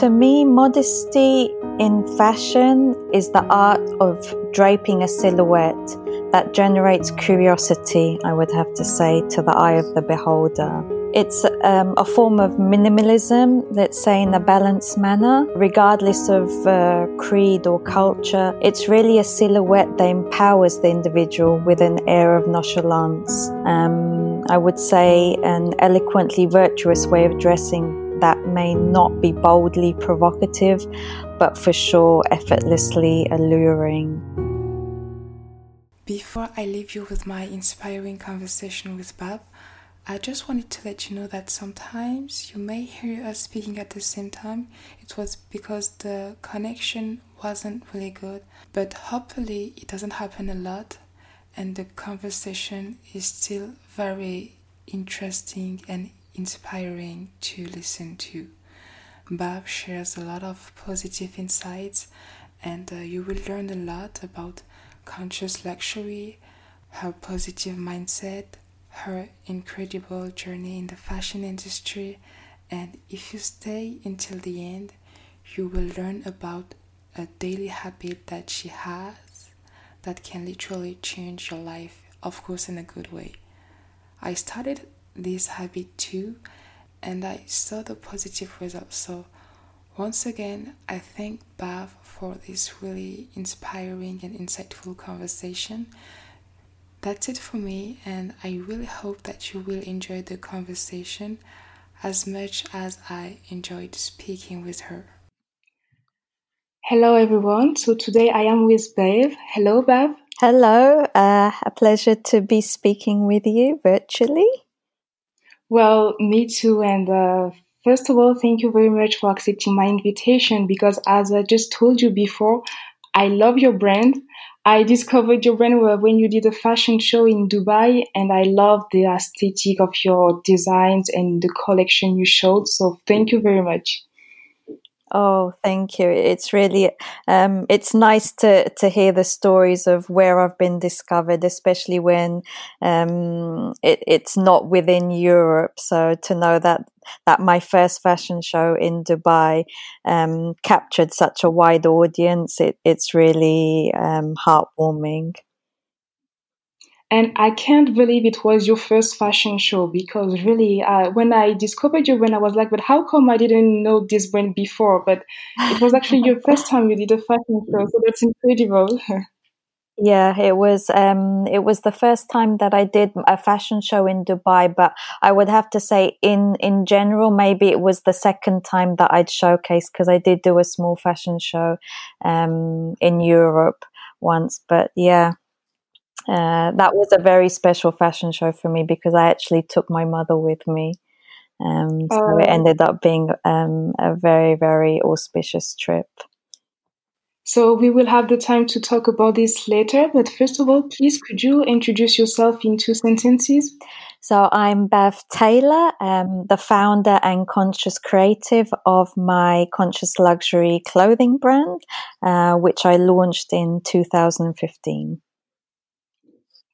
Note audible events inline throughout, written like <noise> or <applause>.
to me, modesty in fashion is the art of draping a silhouette that generates curiosity, I would have to say, to the eye of the beholder. It's um, a form of minimalism, let's say, in a balanced manner, regardless of uh, creed or culture. It's really a silhouette that empowers the individual with an air of nonchalance. Um, I would say an eloquently virtuous way of dressing that may not be boldly provocative, but for sure effortlessly alluring. Before I leave you with my inspiring conversation with Bav, I just wanted to let you know that sometimes you may hear us speaking at the same time. It was because the connection wasn't really good, but hopefully it doesn't happen a lot and the conversation is still very interesting and inspiring to listen to. Bav shares a lot of positive insights, and uh, you will learn a lot about conscious luxury, her positive mindset, her incredible journey in the fashion industry, and if you stay until the end, you will learn about a daily habit that she has that can literally change your life, of course, in a good way. I started this habit too, and I saw the positive results. So, once again, I thank Bav for this really inspiring and insightful conversation. That's it for me, and I really hope that you will enjoy the conversation as much as I enjoyed speaking with her. Hello, everyone. So today I am with Bav. Hello, Bav. Hello. Uh, a pleasure to be speaking with you virtually. Well, me too. And uh, first of all, thank you very much for accepting my invitation because, as I just told you before, I love your brand. I discovered your brand when you did a fashion show in Dubai, and I love the aesthetic of your designs and the collection you showed. So, thank you very much. Oh, thank you. It's really um, it's nice to to hear the stories of where I've been discovered, especially when um, it, it's not within Europe. So to know that that my first fashion show in Dubai um, captured such a wide audience, it, it's really um, heartwarming. And I can't believe it was your first fashion show because really, uh, when I discovered you, when I was like, but how come I didn't know this brand before? But it was actually your <laughs> first time you did a fashion show, so that's incredible. Yeah, it was. Um, it was the first time that I did a fashion show in Dubai, but I would have to say, in in general, maybe it was the second time that I'd showcase because I did do a small fashion show um, in Europe once. But yeah, uh, that was a very special fashion show for me because I actually took my mother with me. Um, so oh. it ended up being um, a very, very auspicious trip. So we will have the time to talk about this later. But first of all, please could you introduce yourself in two sentences? So I'm Bav Tailor, um, the founder and conscious creative of my conscious luxury clothing brand, uh, which I launched in 2015.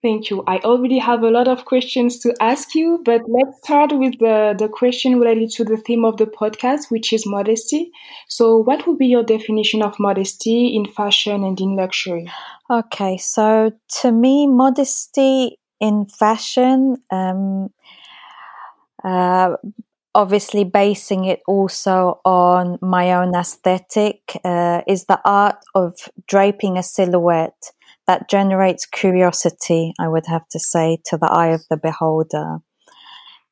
Thank you. I already have a lot of questions to ask you, but let's start with the, the question related to the theme of the podcast, which is modesty. So, what would be your definition of modesty in fashion and in luxury? Okay, so to me, modesty in fashion, um, uh, obviously basing it also on my own aesthetic, uh, is the art of draping a silhouette that generates curiosity, I would have to say, to the eye of the beholder.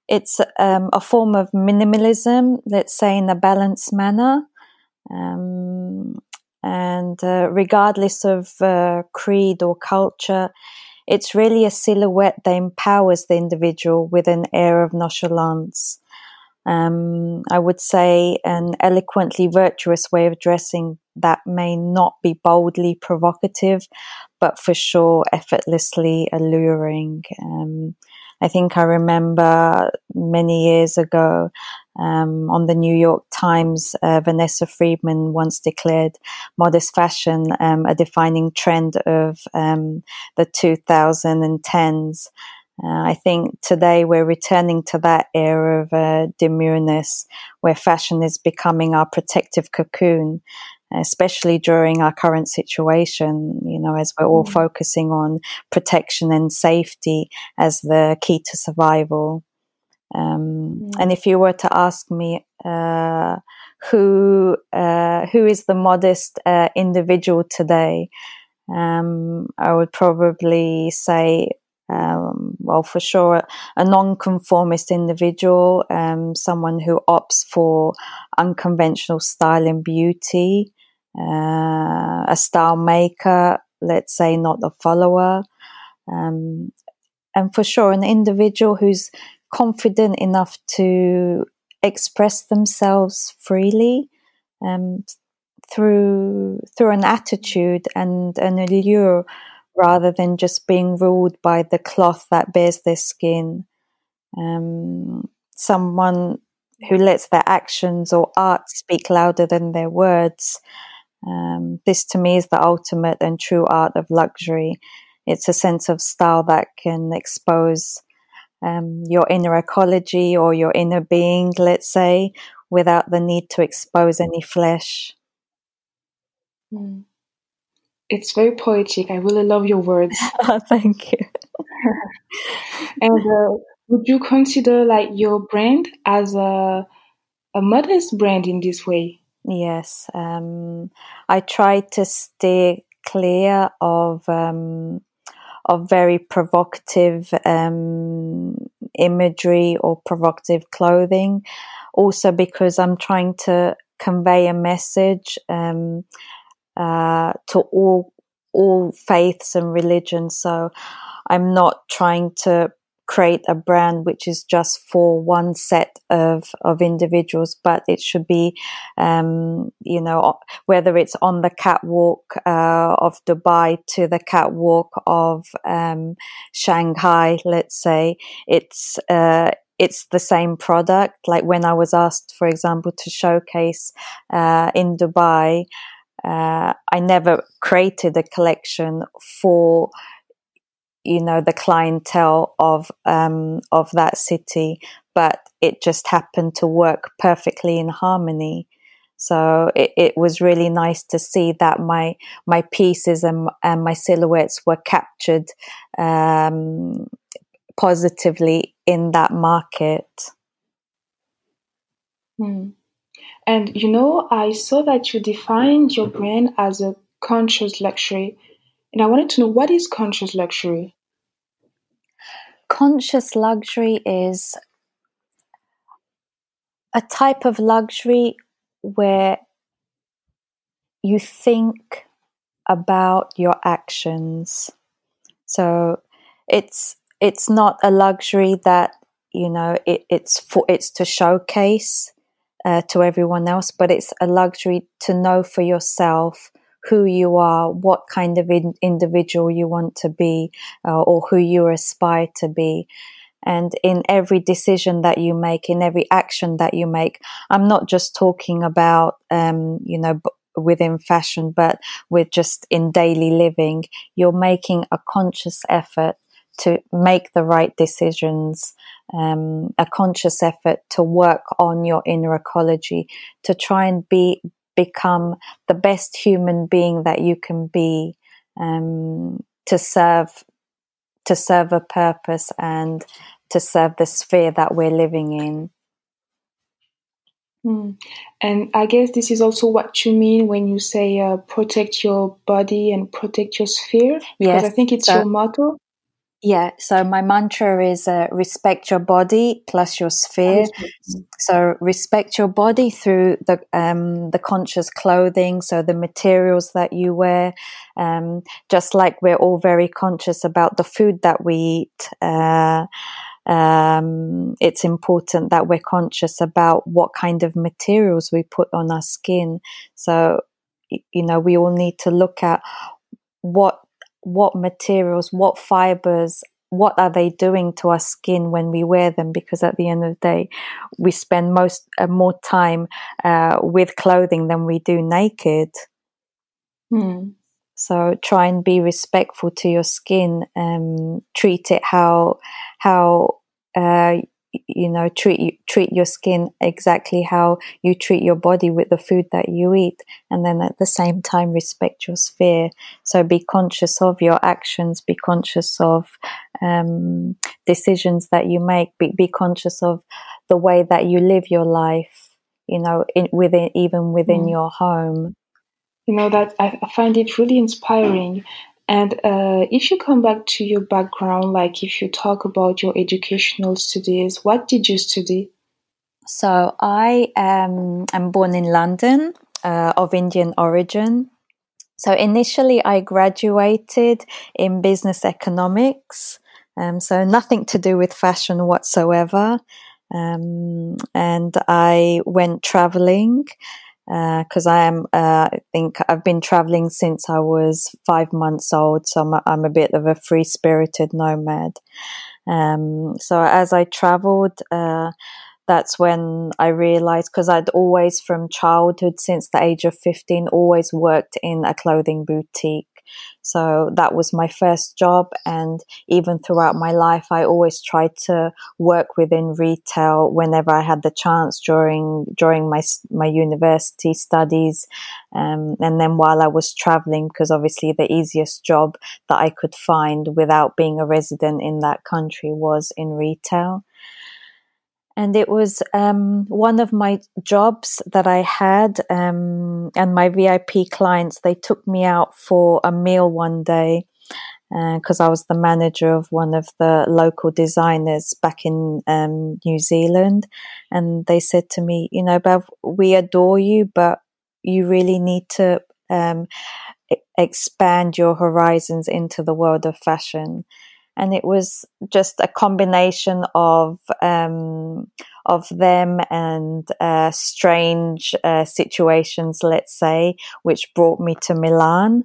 It's um, a form of minimalism, let's say, in a balanced manner. Um, and uh, regardless of uh, creed or culture, it's really a silhouette that empowers the individual with an air of nonchalance. Um, I would say an eloquently virtuous way of dressing that may not be boldly provocative, but for sure effortlessly alluring. Um, I think I remember many years ago um, on the New York Times, uh, Vanessa Friedman once declared modest fashion um, a defining trend of um, the 2010s. Uh, I think today we're returning to that era of uh, demureness where fashion is becoming our protective cocoon, especially during our current situation, you know, as we're all mm. focusing on protection and safety as the key to survival. Um, mm. And if you were to ask me, uh, who uh, who is the modest uh, individual today? Um, I would probably say um, well, for sure, a non-conformist individual, um, someone who opts for unconventional style and beauty, uh, a style maker, let's say, not a follower, um, and for sure, an individual who's confident enough to express themselves freely um, through through an attitude and an allure rather than just being ruled by the cloth that bears their skin. Um, someone who lets their actions or art speak louder than their words. Um, this to me is the ultimate and true art of luxury. It's a sense of style that can expose um, your inner ecology or your inner being, let's say, without the need to expose any flesh. Mm. It's very poetic. I really love your words. <laughs> oh, thank you. <laughs> and uh, would you consider like your brand as a a modest brand in this way? Yes, um, I try to stay clear of um, of very provocative um, imagery or provocative clothing. Also, because I'm trying to convey a message um, uh, to all all faiths and religions. So I'm not trying to create a brand which is just for one set of of individuals, but it should be, um, you know, whether it's on the catwalk uh, of Dubai to the catwalk of um, Shanghai, let's say, it's. Uh, it's the same product. Like when I was asked, for example, to showcase uh, in Dubai, uh, I never created a collection for you know the clientele of um, of that city, but it just happened to work perfectly in harmony. So it, it was really nice to see that my my pieces and, and my silhouettes were captured um, positively in that market. Hmm. And you know, I saw that you defined your mm-hmm. brand as a conscious luxury. And I wanted to know what is conscious luxury? Conscious luxury is a type of luxury where you think about your actions. So it's it's not a luxury that you know it, it's for it's to showcase uh, to everyone else, but it's a luxury to know for yourself who you are, what kind of in- individual you want to be, uh, or who you aspire to be. And in every decision that you make, in every action that you make, I'm not just talking about, um, you know, b- within fashion, but with just in daily living. You're making a conscious effort to make the right decisions, um, a conscious effort to work on your inner ecology, to try and be become the best human being that you can be, um, to serve to serve a purpose and to serve the sphere that we're living in. Mm. And I guess this is also what you mean when you say uh, protect your body and protect your sphere. Because yes, I think it's so, your motto. Yeah, so my mantra is uh, respect your body plus your sphere. So respect your body through the um, the conscious clothing, so the materials that you wear. Um, just like we're all very conscious about the food that we eat. Uh, um, it's important that we're conscious about what kind of materials we put on our skin. So, you know, we all need to look at what what materials, what fibers, what are they doing to our skin when we wear them? Because at the end of the day, we spend most uh, more time uh, with clothing than we do naked. Hmm. So try and be respectful to your skin. Um, treat it how how uh, you know treat treat your skin exactly how you treat your body with the food that you eat and then at the same time respect your sphere so be conscious of your actions be conscious of um, decisions that you make be, be conscious of the way that you live your life you know in, within even within mm. your home you know that I find it really inspiring and uh, if you come back to your background, like if you talk about your educational studies, what did you study? So I um, am born in London, uh, of Indian origin. So initially, I graduated in business economics. Um, so nothing to do with fashion whatsoever. Um, and I went traveling because uh, I am, uh, I think I've been traveling since I was five months old, so I'm I'm a bit of a free spirited nomad. Um, so as I traveled, uh, that's when I realized because I'd always from childhood since the age of 15 always worked in a clothing boutique so that was my first job. And even throughout my life, I always tried to work within retail whenever I had the chance during, during my, my university studies. Um, and then while I was traveling, because obviously the easiest job that I could find without being a resident in that country was in retail and it was um, one of my jobs that I had, um, and my VIP clients. They took me out for a meal one day because uh, I was the manager of one of the local designers back in um, New Zealand, and they said to me, "You know, Bav, we adore you, but you really need to." Um, expand your horizons into the world of fashion and it was just a combination of um, of them and uh, strange uh, situations, let's say, which brought me to Milan.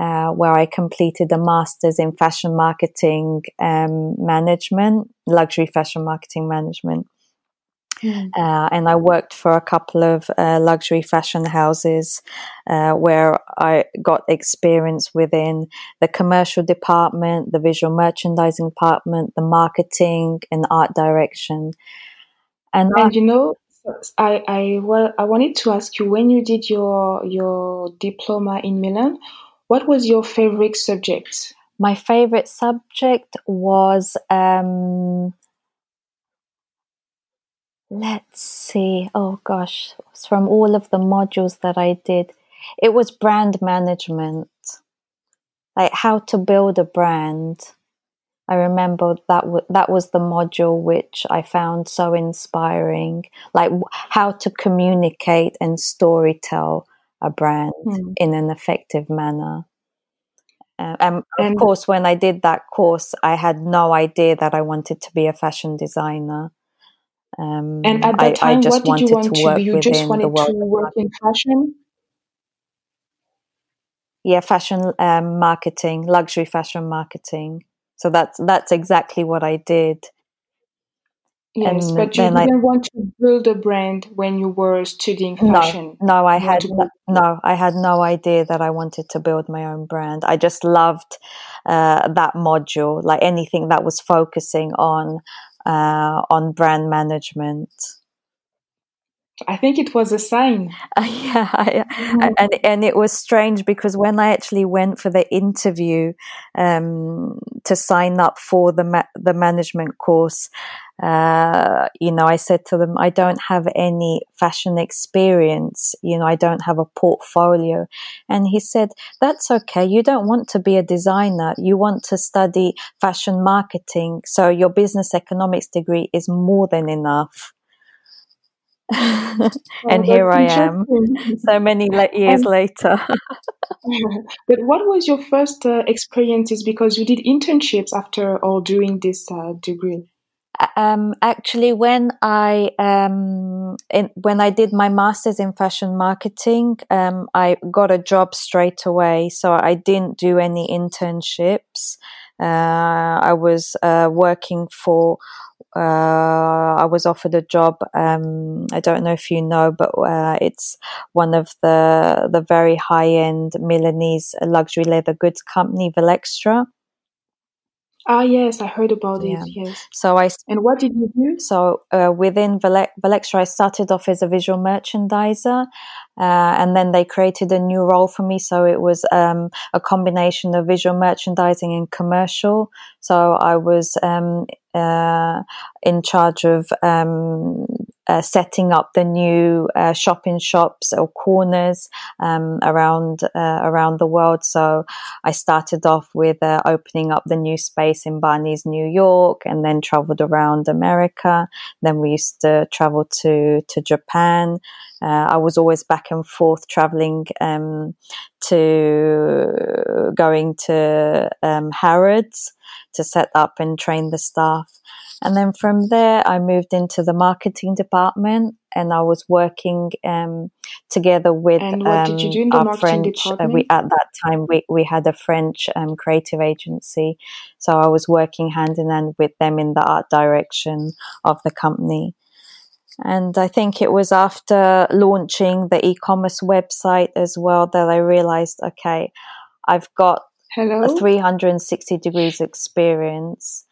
Uh, where I completed a master's in fashion marketing um, management, luxury fashion marketing management. Mm. Uh, and I worked for a couple of uh, luxury fashion houses uh, where I got experience within the commercial department, the visual merchandising department, the marketing and art direction. And, and I, you know, I I well, I wanted to ask you when you did your your diploma in Milan, what was your favorite subject? My favorite subject was um, let's see. Oh gosh, from all of the modules that I did, it was brand management, like how to build a brand. I remember that w- that was the module which I found so inspiring, like w- how to communicate and storytell a brand mm. in an effective manner. Uh, and, and of course, when I did that course, I had no idea that I wanted to be a fashion designer. Um, and at that I, time, I what did you want to, to be? You just wanted to work in fashion? Yeah, fashion um, marketing, luxury fashion marketing. So that's that's exactly what I did. Yes, and but you didn't I, want to build a brand when you were studying fashion. No, no, I had no, no, I had no idea that I wanted to build my own brand. I just loved uh, that module, like anything that was focusing on uh, on brand management. I think it was a sign. Uh, <laughs> yeah, I, mm-hmm. and and it was strange because when I actually went for the interview um, to sign up for the ma- the management course, uh, you know, I said to them, I don't have any fashion experience. You know, I don't have a portfolio. And he said, that's okay. You don't want to be a designer. You want to study fashion marketing. So your business economics degree is more than enough. <laughs> and oh, here I am, <laughs> so many <laughs> years later. but what was your first uh, experiences? Because you did internships after all doing this uh, degree um, actually, when I um, in, when I did my masters in fashion marketing, um, I got a job straight away. So I didn't do any internships. Uh, I was uh, working for. Uh, I was offered a job. Um, I don't know if you know, but uh, it's one of the the very high end Milanese luxury leather goods company, Valextra. Ah, yes, I heard about yeah. it. Yes. So I and what did you do? So uh, within Valextra, I started off as a visual merchandiser, uh, and then they created a new role for me. So it was um, a combination of visual merchandising and commercial. So I was um, uh, in charge of um, uh, setting up the new uh, shopping shops or corners um, around uh, around the world. So I started off with uh, opening up the new space in Barneys, New York, and then traveled around America. Then we used to travel to to Japan. Uh, I was always back and forth traveling um, to going to um, Harrods to set up and train the staff. And then from there, I moved into the marketing department and I was working um, together with um, our French. Uh, we at that time we, we had a French um, creative agency, so I was working hand in hand with them in the art direction of the company. And I think it was after launching the e-commerce website as well that I realized, okay, I've got Hello? a 360 degrees experience.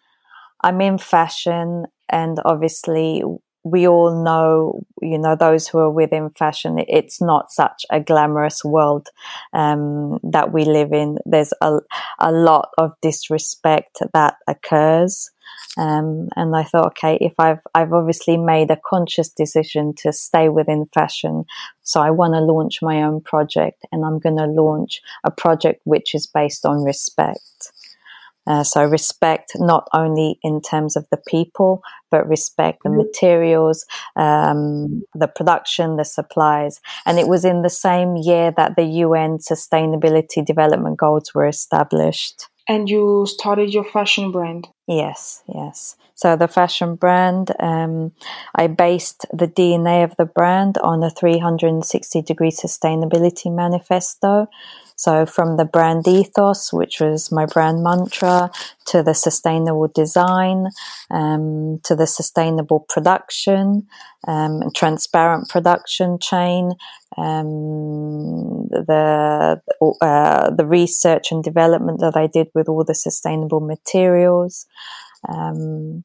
I'm in fashion and obviously we all know, you know, those who are within fashion, it's not such a glamorous world um, that we live in. There's a, a lot of disrespect that occurs. Um, and I thought, okay, if I've I've obviously made a conscious decision to stay within fashion, so I want to launch my own project, and I'm going to launch a project which is based on respect. Uh, so respect not only in terms of the people, but respect the mm-hmm. materials, um, the production, the supplies. And it was in the same year that the UN Sustainability Development Goals were established. And you started your fashion brand. Yes, yes. So the fashion brand, um, I based the DNA of the brand on a 360 degree sustainability manifesto. So from the brand ethos, which was my brand mantra, to the sustainable design, um, to the sustainable production, um, transparent production chain, um, the uh, the research and development that I did with all the sustainable materials, um,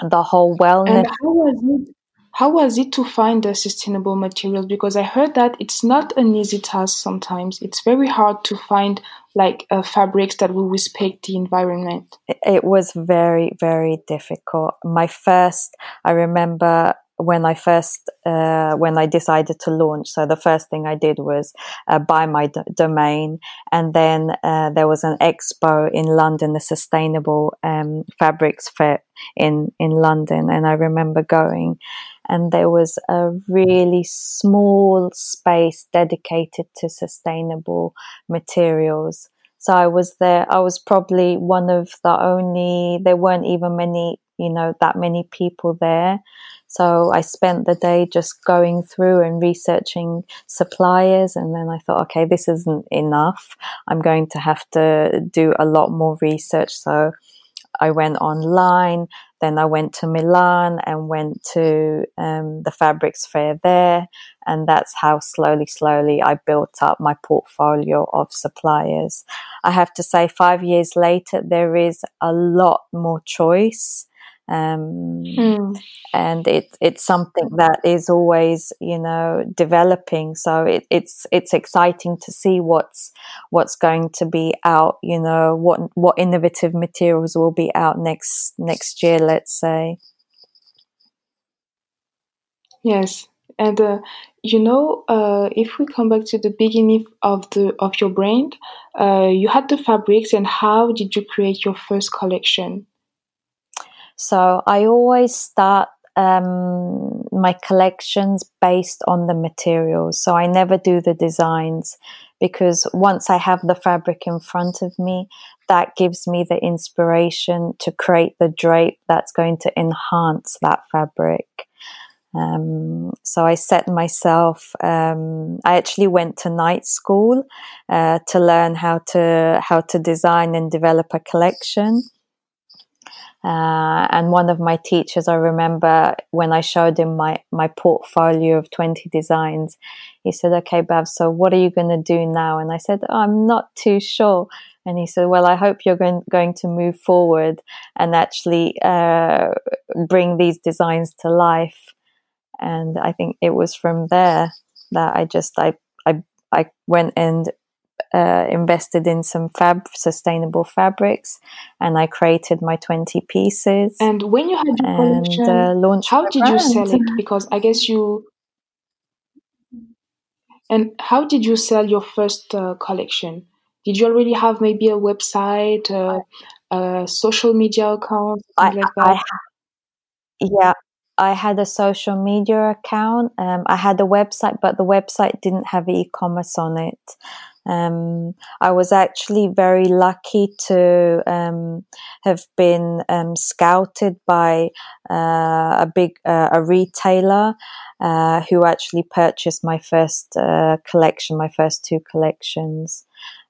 the whole wellness. And how was it? How was it to find the sustainable materials? Because I heard that it's not an easy task sometimes. It's very hard to find like uh, fabrics that will respect the environment. It was very, very difficult. My first, I remember when I first uh, when I decided to launch. So the first thing I did was uh, buy my d- domain, and then uh, there was an expo in London, the Sustainable um, Fabrics Fair in in London, and I remember going. And there was a really small space dedicated to sustainable materials. So I was there. I was probably one of the only. There weren't even many, you know, that many people there. So I spent the day just going through and researching suppliers. And then I thought, okay, this isn't enough. I'm going to have to do a lot more research. So I went online. Then I went to Milan and went to um, the fabrics fair there. And that's how slowly, slowly I built up my portfolio of suppliers. I have to say, five years later, there is a lot more choice um, mm. and it, it's something that is always you know developing. So it, it's it's exciting to see what's what's going to be out you know what what innovative materials will be out next next year let's say. Yes. And uh, you know uh, if we come back to the beginning of the of your brand uh, you had the fabrics and how did you create your first collection so I always start um, my collections based on the materials. So I never do the designs because once I have the fabric in front of me, that gives me the inspiration to create the drape that's going to enhance that fabric. Um, so I set myself. Um, I actually went to night school uh, to learn how to how to design and develop a collection. Uh, and one of my teachers, I remember when I showed him my, my portfolio of 20 designs, he said, Okay, Bav, so what are you going to do now? And I said, oh, I'm not too sure. And he said, Well, I hope you're going, going to move forward and actually uh, bring these designs to life. And I think it was from there that I just, I, I, I went and uh, invested in some fab sustainable fabrics and I created my 20 pieces. And when you had your and, collection, uh, launched how did brand. you sell it? Because I guess you. And how did you sell your first uh, collection? Did you already have maybe a website, uh, a social media account, I, like? I, yeah, I had a social media account. Um, I had a website, but the website didn't have e-commerce on it. Um, I was actually very lucky to um, have been um, scouted by uh, a big uh, a retailer uh, who actually purchased my first uh, collection, my first two collections.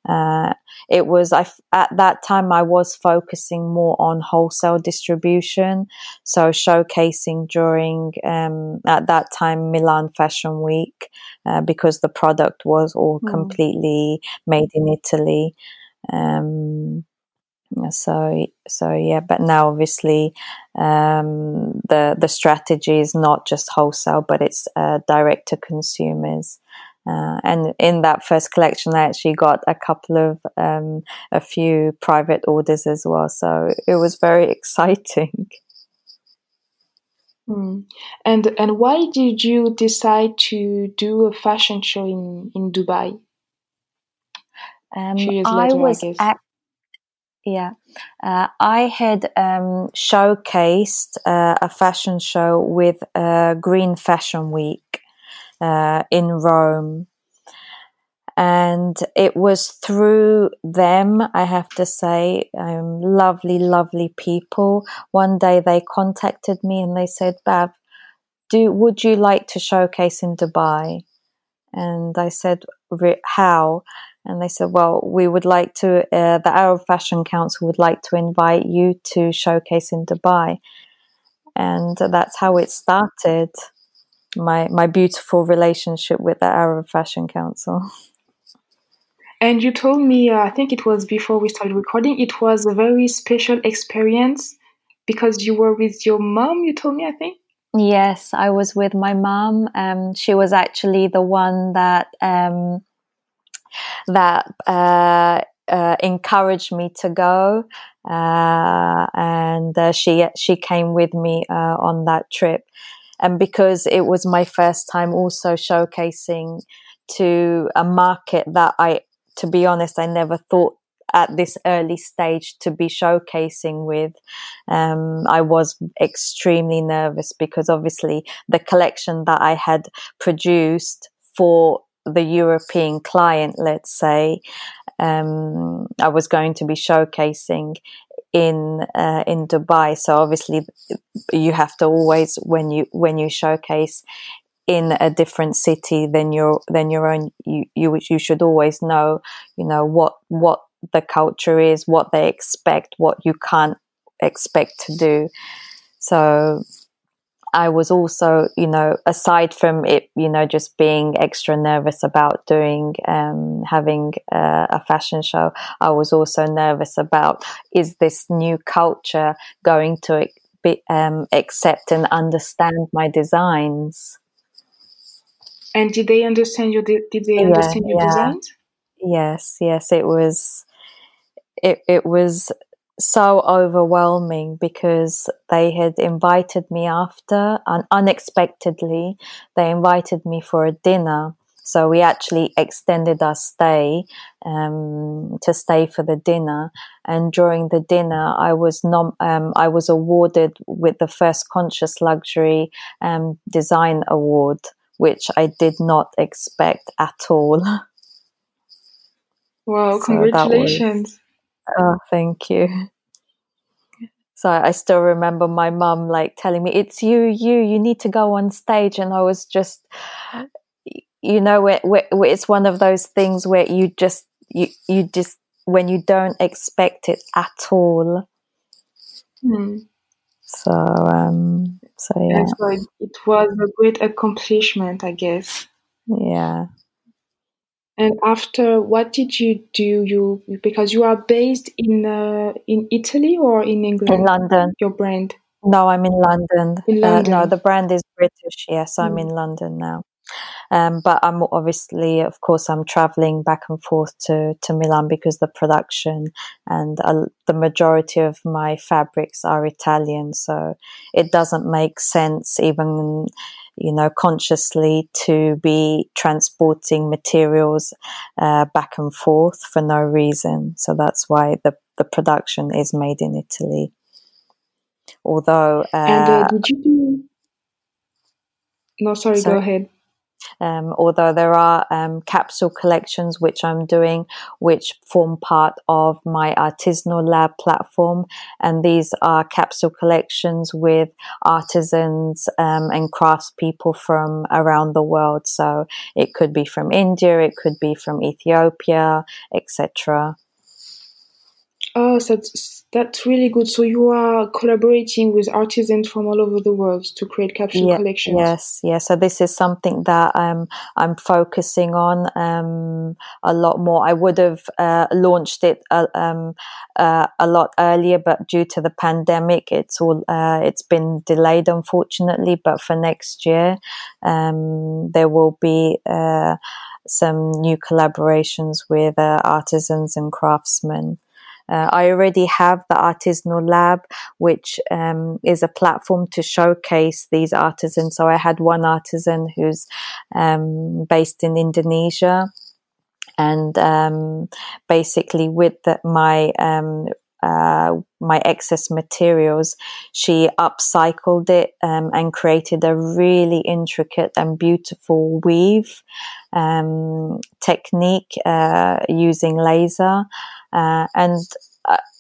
Uh, it was I at that time I was focusing more on wholesale distribution, so showcasing during um, at that time Milan Fashion Week uh, because the product was all mm. completely made in Italy. Um, so so yeah, but now obviously um, the the strategy is not just wholesale, but it's uh, direct to consumers. Uh, and in that first collection, I actually got a couple of um, a few private orders as well. So it was very <laughs> exciting. Mm. And and why did you decide to do a fashion show in in Dubai? Um, later, I was I at, yeah, uh, I had um, showcased uh, a fashion show with uh, Green Fashion Week uh, in Rome. And it was through them, I have to say, um, lovely, lovely people. One day they contacted me and they said, Bav, do, would you like to showcase in Dubai? And I said, how? And they said, well, we would like to, uh, the Arab Fashion Council would like to invite you to showcase in Dubai. And that's how it started my my beautiful relationship with the Arab Fashion Council. And you told me, uh, I think it was before we started recording, it was a very special experience because you were with your mom. You told me, I think. Yes, I was with my mom. Um, she was actually the one that um, that uh, uh, encouraged me to go, uh, and uh, she she came with me uh, on that trip and because it was my first time also showcasing to a market that I, to be honest, I never thought at this early stage to be showcasing with. Um, I was extremely nervous because obviously the collection that I had produced for the European client, let's say, um, I was going to be showcasing in uh, in Dubai. So obviously, you have to always when you when you showcase in a different city than your than your own, you you you should always know you know what what the culture is, what they expect, what you can't expect to do. So I was also, you know, aside from it, you know, just being extra nervous about doing, um, having uh, a fashion show, I was also nervous about is this new culture going to be, um, accept and understand my designs? And did they understand your? Did they yeah, understand your yeah. designs? Yes, yes, it was. It it was so overwhelming because they had invited me after and unexpectedly they invited me for a dinner. So we actually extended our stay um, to stay for the dinner. And during the dinner i was nom- um, i was awarded with the first conscious luxury um, design award which i did not expect at all. <laughs> Wow so congratulations Oh, thank you. So I still remember my mum like telling me, "It's you, you. You need to go on stage," and I was just, you know, it's one of those things where you just, you, you just, when you don't expect it at all. Mm. So, um, so yeah. so it, it was a great accomplishment, I guess. Yeah. And after, what did you do? You because you are based in uh, in Italy or in England? In London. Your brand. No, I'm in London. In London. Uh, no, the brand is British. Yes, I'm mm. in London now. Um, but I'm obviously, of course, I'm traveling back and forth to, to Milan because the production and uh, the majority of my fabrics are Italian. So it doesn't make sense even, you know, consciously to be transporting materials uh, back and forth for no reason. So that's why the, the production is made in Italy. Although, uh, and uh, did you do? No, sorry, sorry. go ahead. Um, although there are um, capsule collections which I'm doing, which form part of my artisanal lab platform, and these are capsule collections with artisans um, and craftspeople from around the world. So it could be from India, it could be from Ethiopia, etc. Oh, so that's really good. So you are collaborating with artisans from all over the world to create capsule yeah, collections. Yes, yes. So this is something that I'm I'm focusing on um, a lot more. I would have uh, launched it uh, um, uh, a lot earlier, but due to the pandemic, it's all uh, it's been delayed, unfortunately. But for next year, um, there will be uh, some new collaborations with uh, artisans and craftsmen. Uh, I already have the Artisanal Lab, which um, is a platform to showcase these artisans. So I had one artisan who's um, based in Indonesia. And um, basically, with the, my um, uh, my excess materials, she upcycled it um, and created a really intricate and beautiful weave um, technique uh, using laser. Uh, and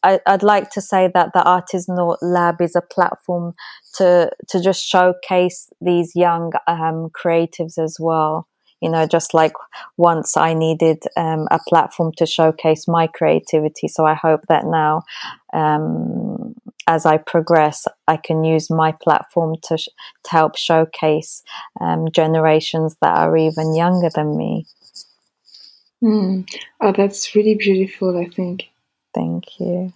I, would like to say that the Artisanal Lab is a platform to to just showcase these young um, creatives as well. You know, just like once I needed um, a platform to showcase my creativity. So I hope that now, um, as I progress, I can use my platform to sh- to help showcase um, generations that are even younger than me. Mm. Oh, that's really beautiful. I think. Thank you.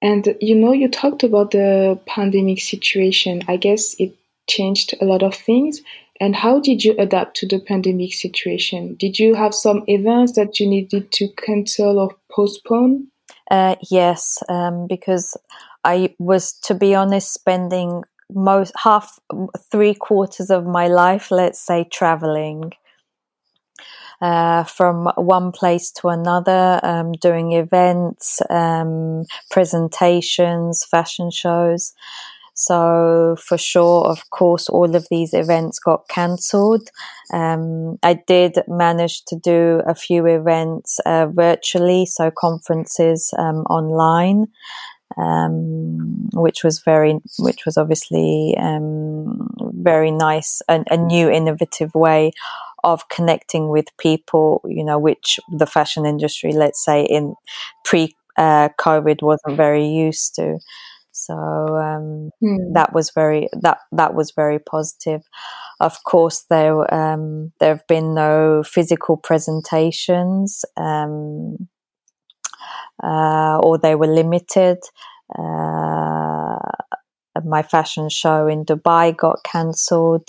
And you know, you talked about the pandemic situation. I guess it changed a lot of things. And how did you adapt to the pandemic situation? Did you have some events that you needed to cancel or postpone? Uh, yes, um, because I was, to be honest, spending most half three quarters of my life, let's say, traveling uh, from one place to another, um, doing events, um, presentations, fashion shows. So for sure, of course, all of these events got cancelled. Um, I did manage to do a few events uh, virtually, so conferences um, online. Um, which was very, which was obviously um, very nice, a, a new innovative way of connecting with people, you know, which the fashion industry, let's say in pre uh, COVID, wasn't very used to. So um, mm. that was very that that was very positive. Of course, there um, there have been no physical presentations, um, uh, or they were limited. Uh, my fashion show in Dubai got cancelled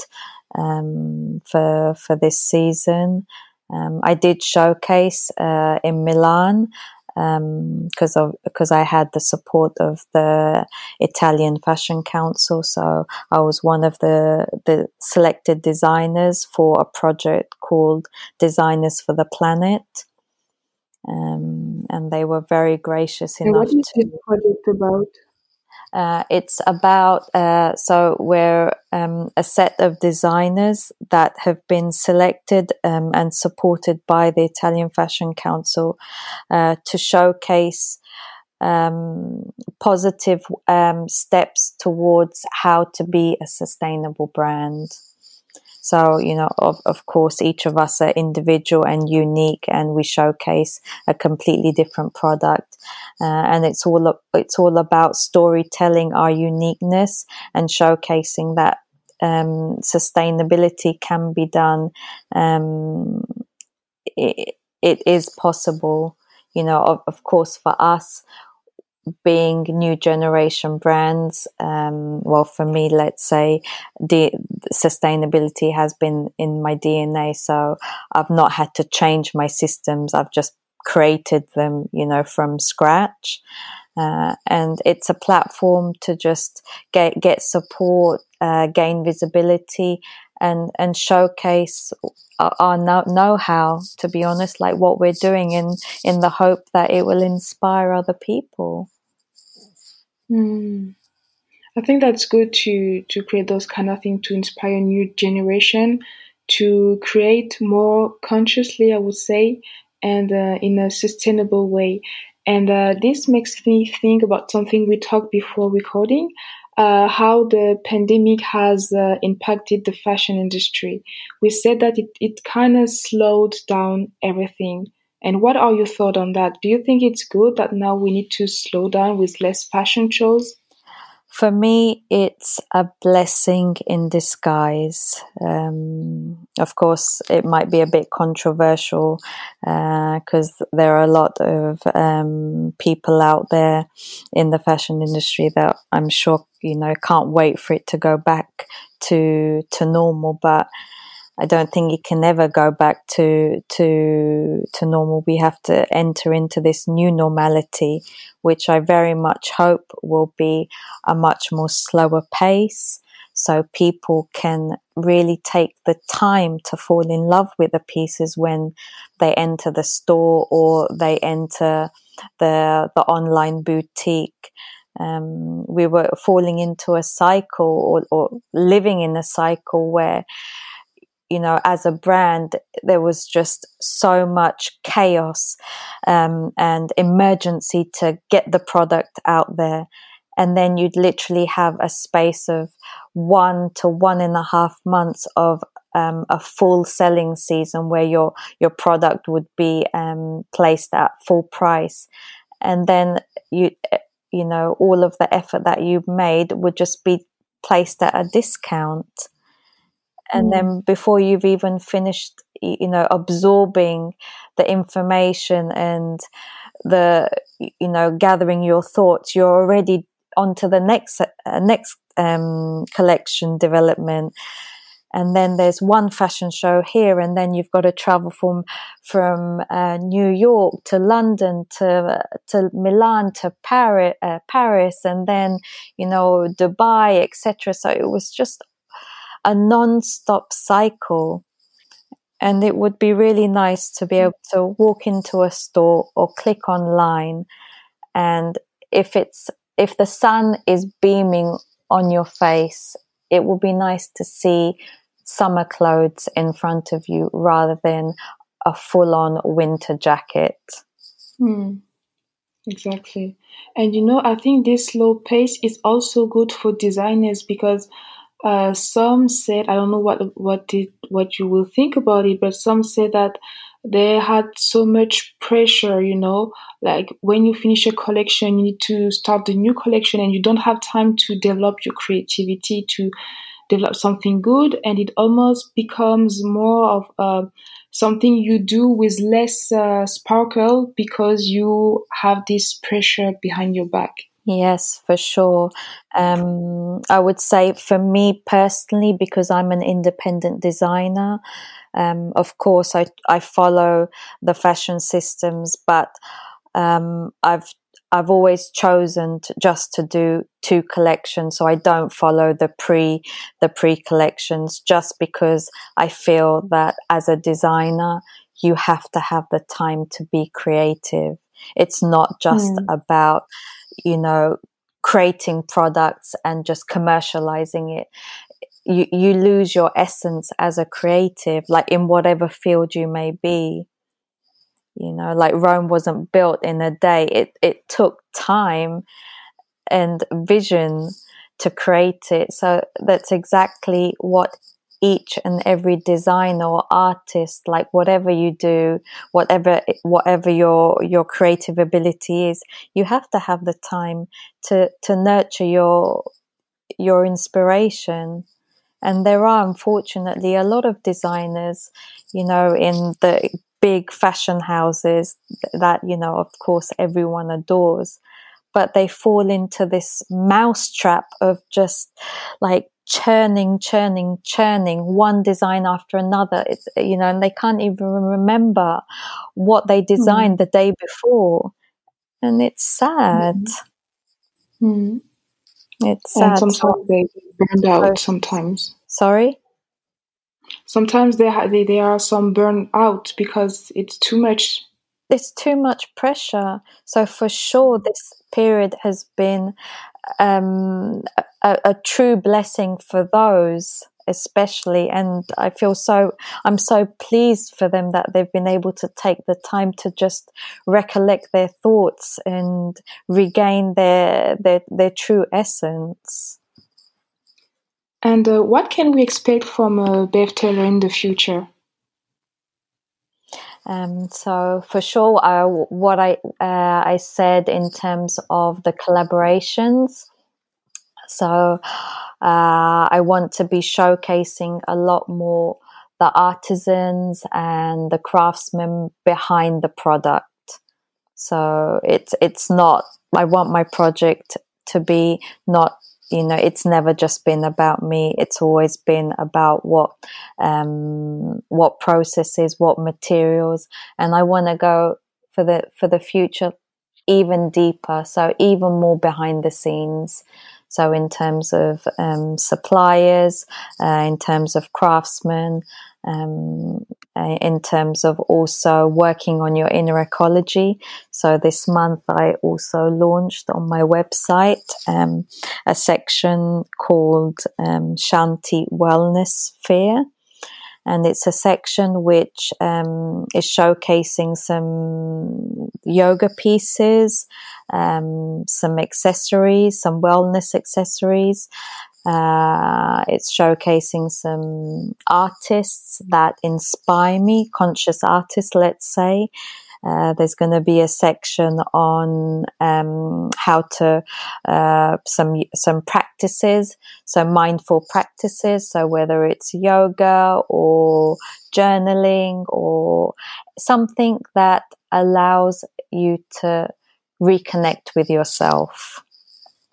um, for for this season. Um, I did showcase uh, in Milan because um, because I had the support of the Italian Fashion Council. So I was one of the the selected designers for a project called Designers for the Planet. Um, and they were very gracious enough. And what is to, this project about? Uh, it's about uh, so we're um, a set of designers that have been selected um, and supported by the Italian Fashion Council uh, to showcase um, positive um, steps towards how to be a sustainable brand. So, you know, of, of course, each of us are individual and unique and we showcase a completely different product. Uh, and it's all, it's all about storytelling our uniqueness and showcasing that um, sustainability can be done. Um, it, it is possible, you know, of, of course, for us, being new generation brands, um, well, for me, let's say the sustainability has been in my DNA. So I've not had to change my systems. I've just created them, you know, from scratch. Uh, and it's a platform to just get get support, uh, gain visibility, and and showcase our, our know how. To be honest, like what we're doing, in in the hope that it will inspire other people. Mm. I think that's good to to create those kind of things to inspire new generation to create more consciously, I would say, and uh, in a sustainable way. And uh, this makes me think about something we talked before recording, uh, how the pandemic has uh, impacted the fashion industry. We said that it, it kind of slowed down everything. And what are your thoughts on that? Do you think it's good that now we need to slow down with less fashion shows? For me, it's a blessing in disguise. Um, of course, it might be a bit controversial because uh, there are a lot of um, people out there in the fashion industry that I'm sure you know can't wait for it to go back to to normal. But I don't think it can ever go back to to to normal. We have to enter into this new normality, which I very much hope will be a much more slower pace, so people can really take the time to fall in love with the pieces when they enter the store or they enter the the online boutique. Um, we were falling into a cycle or, or living in a cycle where you know, as a brand, there was just so much chaos um, and emergency to get the product out there. And then you'd literally have a space of one to one and a half months of um, a full selling season where your your product would be um, placed at full price, and then you you know all of the effort that you made would just be placed at a discount and mm. then before you've even finished you know absorbing the information and the you know gathering your thoughts you're already on to the next uh, next um, collection development and then there's one fashion show here and then you've got to travel from from uh, New York to London to uh, to Milan to Paris uh, Paris and then you know Dubai etc so it was just a non-stop cycle. And it would be really nice to be able to walk into a store or click online. And if it's if the sun is beaming on your face it would be nice to see summer clothes in front of you rather than a full-on winter jacket. Hmm. exactly. And you know i think this slow pace is also good for designers because uh, some said, I don't know what what did what you will think about it, but some said that they had so much pressure, you know, like when you finish a collection, you need to start the new collection, and you don't have time to develop your creativity to develop something good, and it almost becomes more of uh, something you do with less uh, sparkle because you have this pressure behind your back. Yes, for sure. Um, I would say for me personally, because I'm an independent designer, um, of course I I follow the fashion systems, but um, I've I've always chosen to, just to do two collections, so I don't follow the pre the pre collections, just because I feel that as a designer you have to have the time to be creative. It's not just mm. about you know, creating products and just commercializing it. You, you lose your essence as a creative, like in whatever field you may be. You know, like Rome wasn't built in a day. It, it took time and vision to create it. So that's exactly what each and every designer or artist, like whatever you do, whatever whatever your your creative ability is, you have to have the time to to nurture your your inspiration. And there are unfortunately a lot of designers, you know, in the big fashion houses that, you know, of course everyone adores, but they fall into this mousetrap of just like churning, churning, churning one design after another. It's, you know, and they can't even remember what they designed mm. the day before. And it's sad. Mm. It's sad. And sometimes they burned out sometimes. Sorry? Sometimes they, ha- they, they are some burn out because it's too much it's too much pressure. So for sure, this period has been um, a, a, true blessing for those especially. And i feel so i'm so pleased for them that they've been able to take the time to just recollect their thoughts and regain their their, their true essence. And uh, what can we expect from uh, Bav Tailor in the future um, so for sure, what I uh, I said in terms of the collaborations. So uh, I want to be showcasing a lot more the artisans and the craftsmen behind the product. So it's it's not. I want my project to be not you know it's never just been about me. It's always been about what um, what processes what materials and i want to go for the for the future even deeper so even more behind the scenes. So in terms of um, suppliers uh, in terms of craftsmen um, uh, in terms of also working on your inner ecology. So this month I also launched on my website um, a section called um, Shanti Wellness Sphere. And it's a section which um, is showcasing some yoga pieces, um, some accessories, some wellness accessories, uh, it's showcasing some artists that inspire me, conscious artists, let's say. Uh, there's going to be a section on um, how to uh, some some practices, so mindful practices. So whether it's yoga or journaling or something that allows you to reconnect with yourself.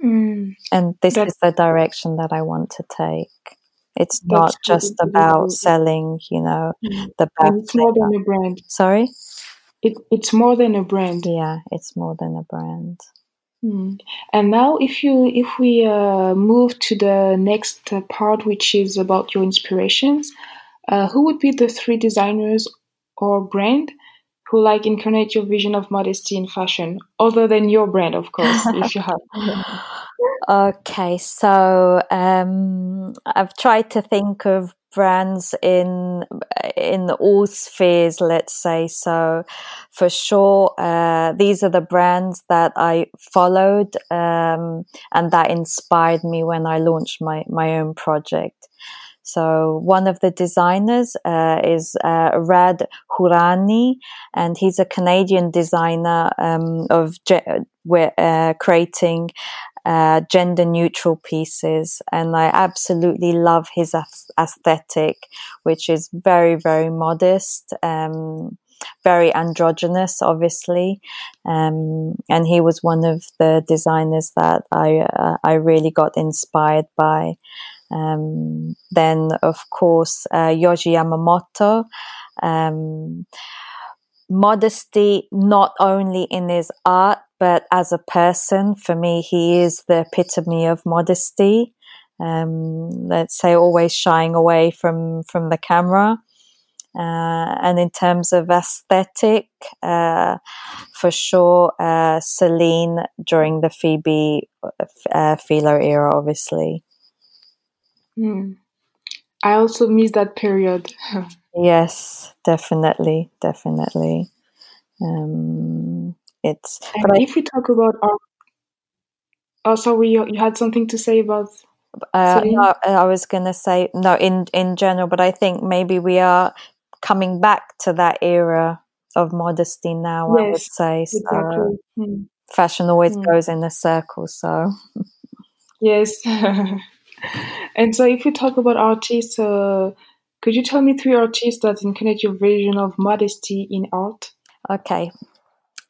Mm, and this is the direction that I want to take. It's not just about selling, you know, mm. the and it's more than a brand. Sorry? It, it's more than a brand. Yeah, it's more than a brand. Mm. And now, if you if we uh, move to the next part, which is about your inspirations, uh, who would be the three designers or brand who like incarnate your vision of modesty in fashion, other than your brand, of course, if you have. <laughs> okay, so um, I've tried to think of brands in in all spheres let's say so for sure uh, these are the brands that i followed um, and that inspired me when i launched my my own project so one of the designers uh, is uh, Rad Hourani, and he's a Canadian designer um, of ge- uh, creating uh, gender neutral pieces. And I absolutely love his aesthetic, which is very, very modest. Um, very androgynous, obviously, um, and he was one of the designers that I uh, I really got inspired by. Um, then, of course, uh, Yohji Yamamoto. Um, modesty, not only in his art, but as a person. For me, he is the epitome of modesty. Um, let's say always shying away from, from the camera. Uh, and in terms of aesthetic, uh, for sure, uh, Celine during the Phoebe uh, Philo era, obviously. Mm. I also miss that period. <laughs> yes, definitely, definitely. Um, it's. And if we talk about our, oh, sorry, you, you had something to say about Uh, no, I was going to say no in in general, but I think maybe we are coming back to that era of modesty now. Yes, I would say exactly. Mm. Fashion always mm. goes in a circle, so yes. <laughs> and so, if we talk about artists, uh, could you tell me three artists that incarnate your vision of modesty in art? Okay,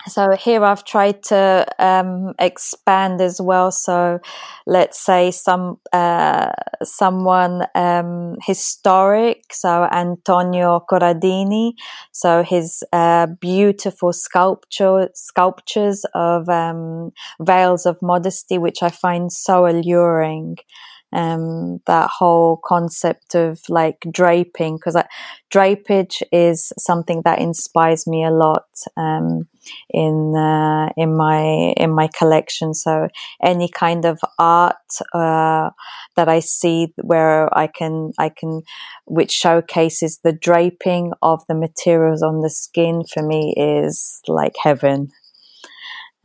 so here I've tried to um, expand as well. So let's say some uh, someone um, historic. So Antonio Corradini. So his uh, beautiful sculpture sculptures of um, veils of modesty, which I find so alluring um, that whole concept of like draping because drapage is something that inspires me a lot um, in uh, in my in my collection. So any kind of art uh, that I see where I can I can which showcases the draping of the materials on the skin for me is like heaven.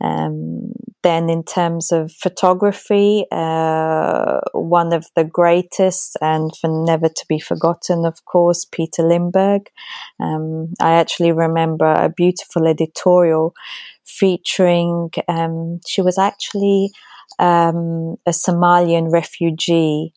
Um, then, in terms of photography, uh, one of the greatest and for never to be forgotten, of course, Peter Lindbergh. Um, I actually remember a beautiful editorial featuring, um, she was actually um, a Somalian refugee.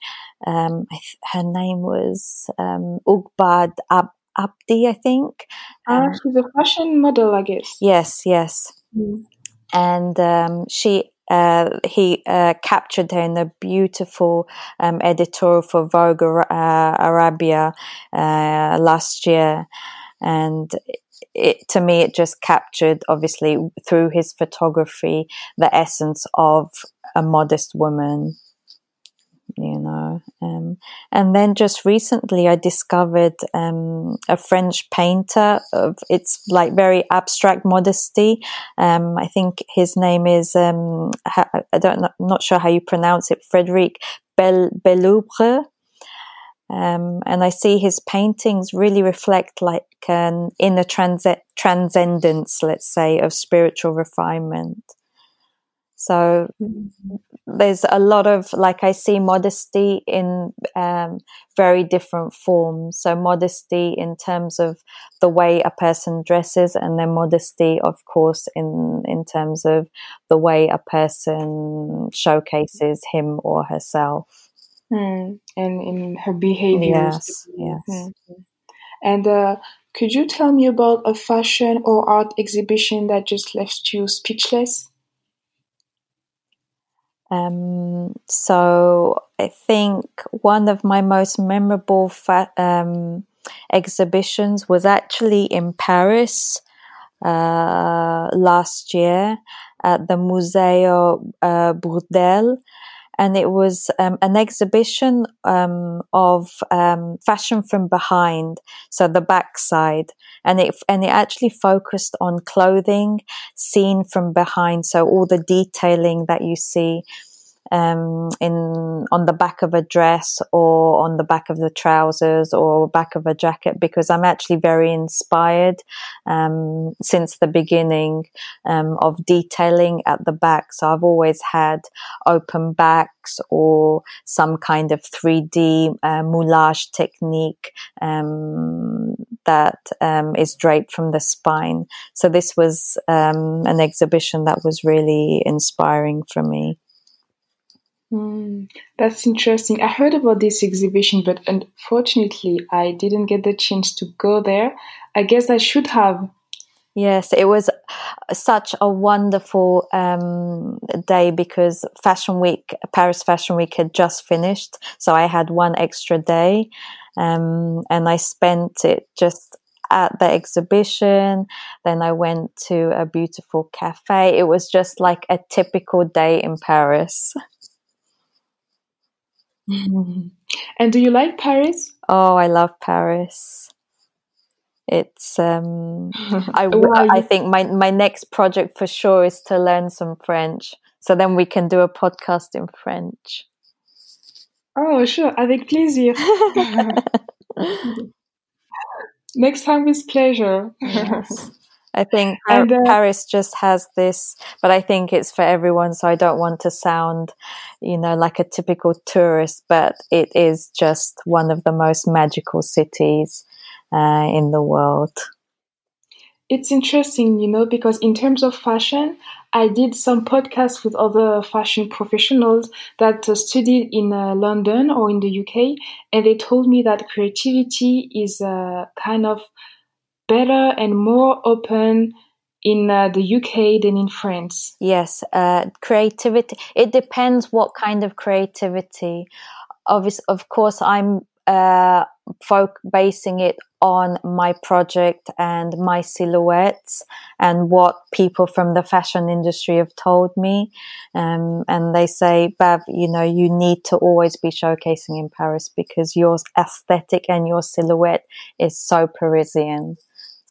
Um, her name was um, Ugbad Ab- Abdi, I think. Uh, she's a fashion model, I guess. Yes, yes. Mm and um, she uh, he uh, captured her in a beautiful um, editorial for Vogue uh, Arabia uh, last year, and it to me it just captured obviously through his photography the essence of a modest woman you know. Um, and then just recently, I discovered um, a French painter of it's like very abstract modesty. Um, I think his name is um, I don't not sure how you pronounce it, Frederic Bel- Belloubre. Um, and I see his paintings really reflect like an inner trans- transcendence, let's say, of spiritual refinement. So mm-hmm there's a lot of like I see modesty in um, very different forms. So modesty in terms of the way a person dresses, and then modesty, of course, in in terms of the way a person showcases him or herself, mm. and in her behavior. Yes, yes. Mm-hmm. And uh, could you tell me about a fashion or art exhibition that just left you speechless? Um, so I think one of my most memorable fa- um, exhibitions was actually in Paris uh, last year at the Museo uh, Bourdelle and it was um, an exhibition um, of um, fashion from behind, so the backside, and it and it actually focused on clothing seen from behind, so all the detailing that you see um, in on the back of a dress or on the back of the trousers or back of a jacket because I'm actually very inspired um, since the beginning um, of detailing at the back. So I've always had open backs or some kind of 3D uh, moulage technique um, that um, is draped from the spine. So this was um, an exhibition that was really inspiring for me. Mm, that's interesting. I heard about this exhibition, but unfortunately, I didn't get the chance to go there. I guess I should have. Yes, it was such a wonderful um, day because Fashion Week, Paris Fashion Week had just finished. So I had one extra day um, and I spent it just at the exhibition. Then I went to a beautiful cafe. It was just like a typical day in Paris. <laughs> And do you like Paris? Oh, I love Paris. It's um, <laughs> I I think my my next project for sure is to learn some French. So then we can do a podcast in French. Oh, sure, avec plaisir. <laughs> Next time with pleasure. Yes. I think and, uh, Paris just has this, but I think it's for everyone. So I don't want to sound, you know, like a typical tourist, but it is just one of the most magical cities uh, in the world. It's interesting, you know, because in terms of fashion, I did some podcasts with other fashion professionals that uh, studied in uh, London or in the UK, and they told me that creativity is uh, kind of better and more open in uh, the UK than in France. Yes, uh, creativity. It depends what kind of creativity. Obviously, of course, I'm uh, folk basing it on my project and my silhouettes and what people from the fashion industry have told me. Um, and they say, Bav, you know, you need to always be showcasing in Paris because your aesthetic and your silhouette is so Parisian.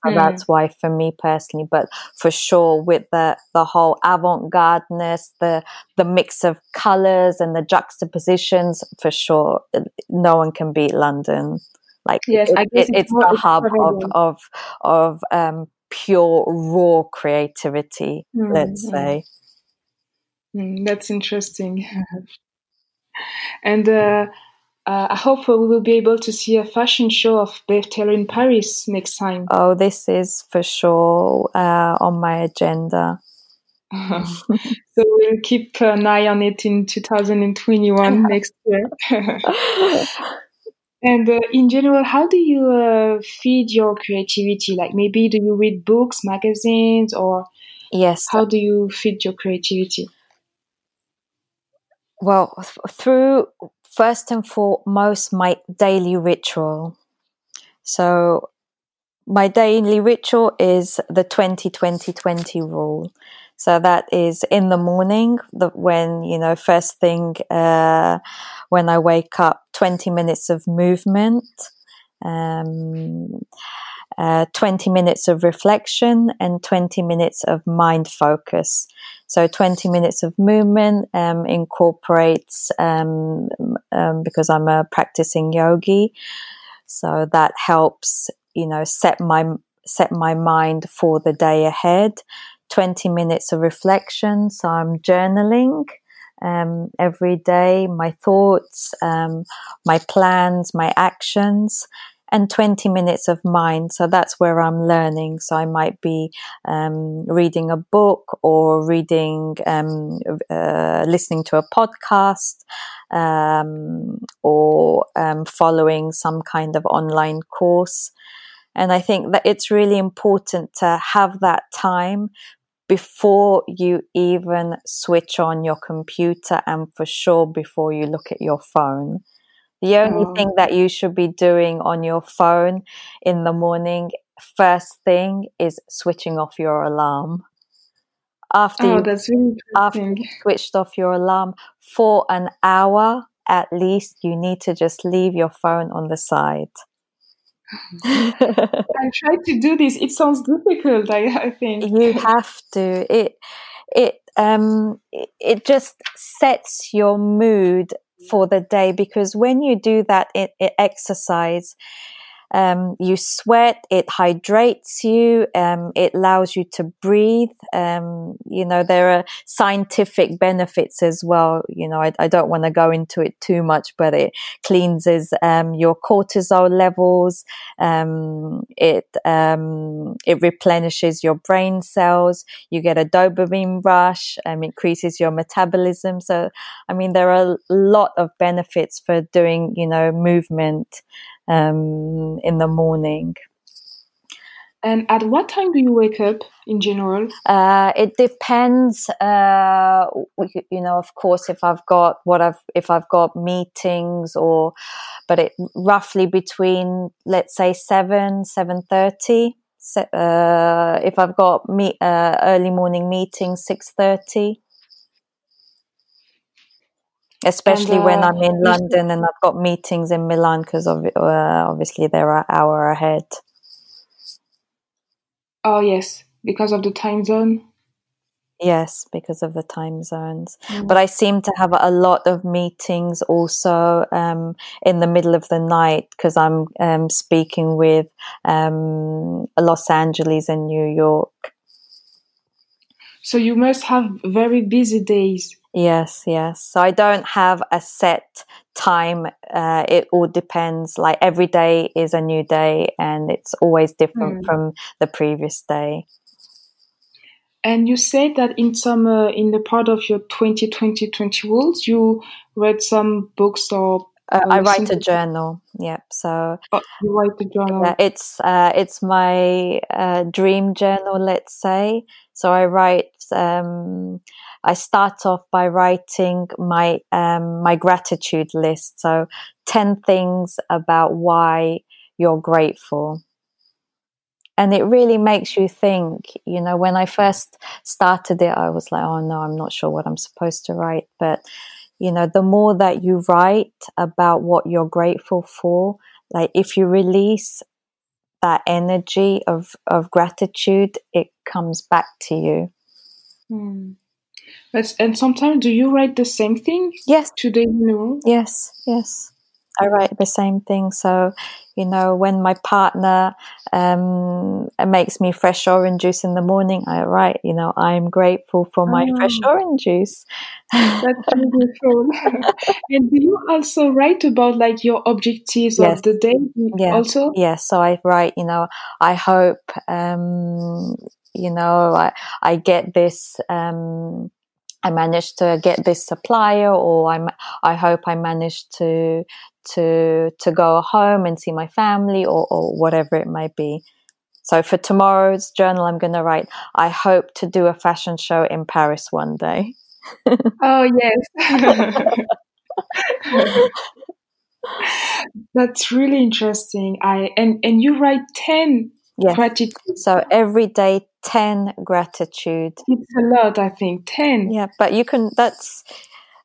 So mm. that's why for me personally, but for sure with the, the whole avant-gardeness, the, the mix of colors and the juxtapositions, for sure, no one can beat London. Like yes, it, it, it's, the hub of, of, of, um, pure raw creativity, mm. let's hmm. say. Mm, that's interesting. <laughs> and, uh, uh, I hope we will be able to see a fashion show of Bav Tailor in Paris next time. Oh, this is for sure uh, on my agenda. <laughs> so we'll keep an eye on it in 2021 <laughs> next year. <laughs> and uh, in general, how do you uh, feed your creativity? Like maybe do you read books, magazines, or yes, how do you feed your creativity? Well, th- through first and foremost my daily ritual. So my daily ritual is the 20 20 20 rule. So that is in the morning, the, when, you know, first thing, uh, when I wake up, 20 minutes of movement, um, uh, 20 minutes of reflection and 20 minutes of mind focus. So 20 minutes of movement um, incorporates, um, um, because I'm a practicing yogi, so that helps, you know, set my set my mind for the day ahead. 20 minutes of reflection, so I'm journaling. Um, every day, my thoughts, um, my plans, my actions, and 20 minutes of mind. So that's where I'm learning. So I might be um, reading a book or reading, um, uh, listening to a podcast, um, or um, following some kind of online course. And I think that it's really important to have that time before you even switch on your computer and for sure before you look at your phone the only oh. thing that you should be doing on your phone in the morning, first thing, is switching off your alarm. After oh, you, after you switched off your alarm for an hour at least, you need to just leave your phone on the side. <laughs> I try to do this. It sounds difficult. I, I think you have to. It it um it, it just sets your mood for the day because when you do that it, it exercise um, you sweat, it hydrates you, um, it allows you to breathe. Um, you know, there are scientific benefits as well. You know, I, I don't want to go into it too much, but it cleanses um, your cortisol levels. Um, it um, it replenishes your brain cells. You get a dopamine rush. Increases your metabolism. So, I mean, there are a lot of benefits for doing, you know, movement um, in the morning. And at what time do you wake up in general? Uh, it depends. Uh, you know, of course, if I've got what I've if I've got meetings or, but it roughly between let's say seven seven thirty. Uh, if I've got meet, uh, early morning meetings, six thirty especially and, uh, when I'm in London and I've got meetings in Milan because of, uh, obviously they're an hour ahead. Oh yes, because of the time zone. Yes, because of the time zones. Mm. But I seem to have a lot of meetings also um, in the middle of the night because I'm um, speaking with um, Los Angeles and New York. So you must have very busy days. Yes, yes. So I don't have a set time. Uh, it all depends. Like every day is a new day and it's always different mm. from the previous day. And you said that in some uh, in the part of your 2020 rules, you read some books or. Uh, I write a journal. Yep. So oh, you write a journal. Yeah, it's uh, it's my uh, dream journal. Let's say. So I write. Um, I start off by writing my um, my gratitude list. So ten things about why you're grateful and it really makes you think you know when i first started it i was like oh no i'm not sure what i'm supposed to write but you know the more that you write about what you're grateful for like if you release that energy of of gratitude it comes back to you hmm. But, and sometimes do you write the same thing yes today no yes yes I write the same thing. So, you know, when my partner um, makes me fresh orange juice in the morning, I write, you know, I'm grateful for my oh. fresh orange juice. That's <laughs> beautiful. <laughs> and do you also write about like your objectives yes. of the day? Yeah. Also, yes. So I write, you know, I hope, um, you know, I I get this. Um, I managed to get this supplier, or I I hope I managed to to to go home and see my family or, or whatever it might be. So for tomorrow's journal, I'm going to write, I hope to do a fashion show in Paris one day. <laughs> oh, yes. <laughs> That's really interesting. I and and you write 10 yes. gratitude. So every day 10 gratitude. It's a lot, I think. 10. Yeah, but you can that's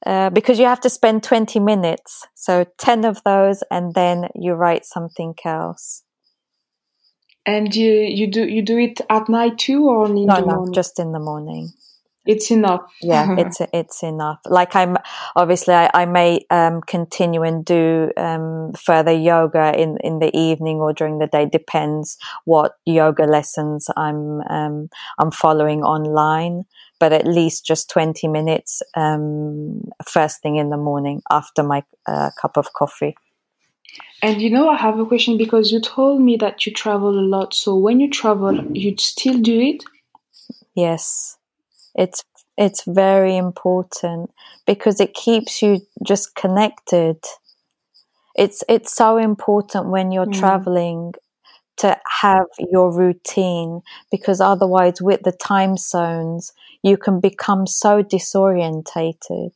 uh, because you have to spend 20 minutes. So 10 of those, and then you write something else. And you, you do you do it at night too, or in no, the no, morning? just in the morning. It's enough. yeah, <laughs> it's it's enough. Like I'm obviously I, I may um, continue and do um, further yoga in in the evening or during the day. Depends what yoga lessons I'm um, I'm following online but at least just 20 minutes um, first thing in the morning after my uh, cup of coffee. And you know, I have a question because you told me that you travel a lot. So when you travel, you still do it? Yes, it's it's very important because it keeps you just connected. It's it's so important when you're mm. traveling to have your routine because otherwise with the time zones you can become so disorientated.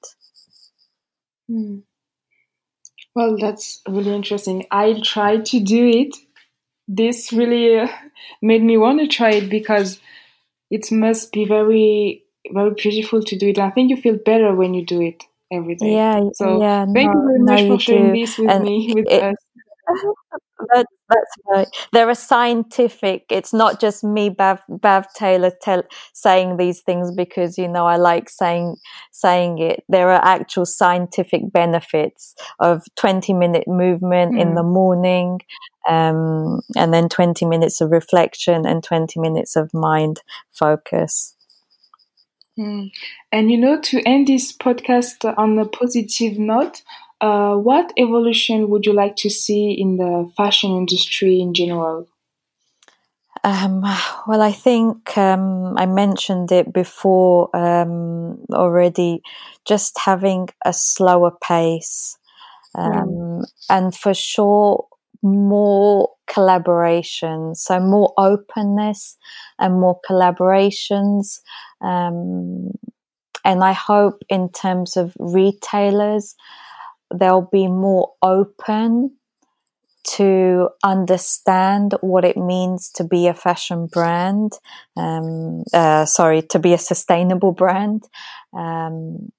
Hmm. Well, that's really interesting. I tried to do it. This really uh, <laughs> made me want to try it because it must be very, very beautiful to do it. I think you feel better when you do it every day. Yeah, so yeah. Thank no, you very much no, for sharing do. this with and me, with it, us. <laughs> that, that's right. There are scientific. It's not just me, Bav, Bav Tailor, tell, saying these things because you know I like saying saying it. There are actual scientific benefits of twenty minute movement mm. in the mm. morning, um, and then twenty minutes of reflection and twenty minutes of mind focus. Mm. And you know, to end this podcast on a positive note, uh, what evolution would you like to see in the fashion industry in general? Um, well, I think um, I mentioned it before um, already. Just having a slower pace, mm. and for sure more collaboration. So more openness and more collaborations. Um, and I hope in terms of retailers they'll be more open to understand what it means to be a fashion brand, um, uh, sorry, to be a sustainable brand, um,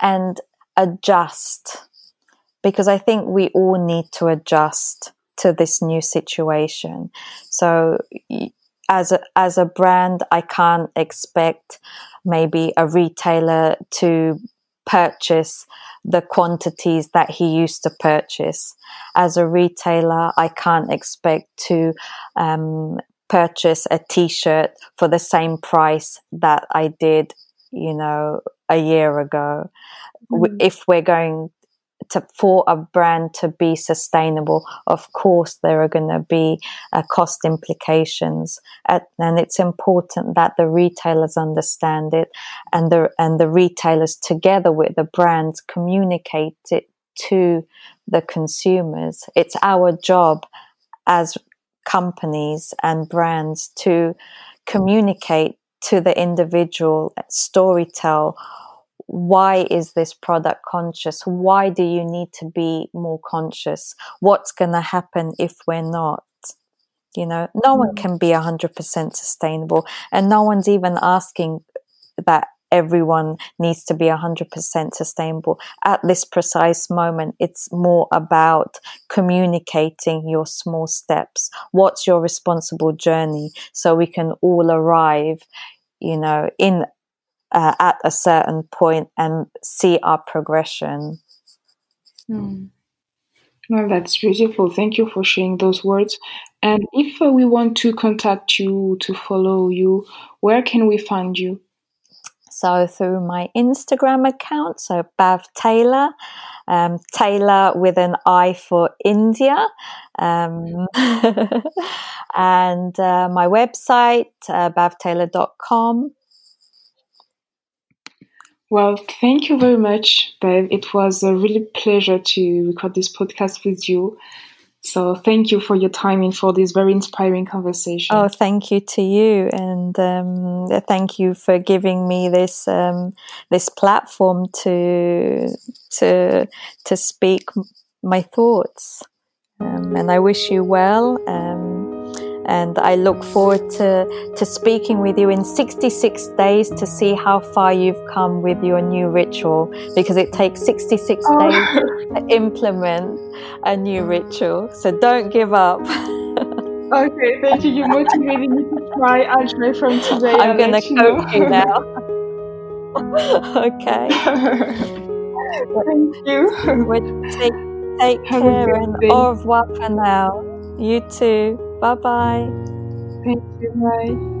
and adjust. Because I think we all need to adjust to this new situation. So as a, as a brand, I can't expect maybe a retailer to purchase the quantities that he used to purchase. As a retailer, I can't expect to um, purchase a t-shirt for the same price that I did, you know, a year ago. Mm. If we're going to, for a brand to be sustainable, of course, there are going to be uh, cost implications, At, and it's important that the retailers understand it, and the and the retailers together with the brands communicate it to the consumers. It's our job as companies and brands to communicate to the individual, storytell why is this product conscious? Why do you need to be more conscious? What's going to happen if we're not? You know, no one mm. can be 100% sustainable, and no one's even asking that everyone needs to be 100% sustainable. At this precise moment, it's more about communicating your small steps. What's your responsible journey so we can all arrive, you know, in uh, at a certain point and see our progression. Mm. Well, that's beautiful. Thank you for sharing those words. And if uh, we want to contact you, to follow you, where can we find you? So through my Instagram account, so Bav Tailor, um, Tailor with an I for India, um, <laughs> and uh, my website, uh, bavtailor.com. Well, thank you very much, Bav. It was a really pleasure to record this podcast with you. So thank you for your time and for this very inspiring conversation. Oh, thank you to you, and um, thank you for giving me this um, this platform to to to speak my thoughts. Um, and I wish you well. And I look forward to, to speaking with you in 66 days to see how far you've come with your new ritual because it takes 66 oh. days to implement a new ritual. So don't give up. okay, thank you. You motivated me to try. I'll from today. I'm going to coach you now. <laughs> okay. thank you. take, take care and au revoir for now. You too. Bye bye. Thank you. Bye.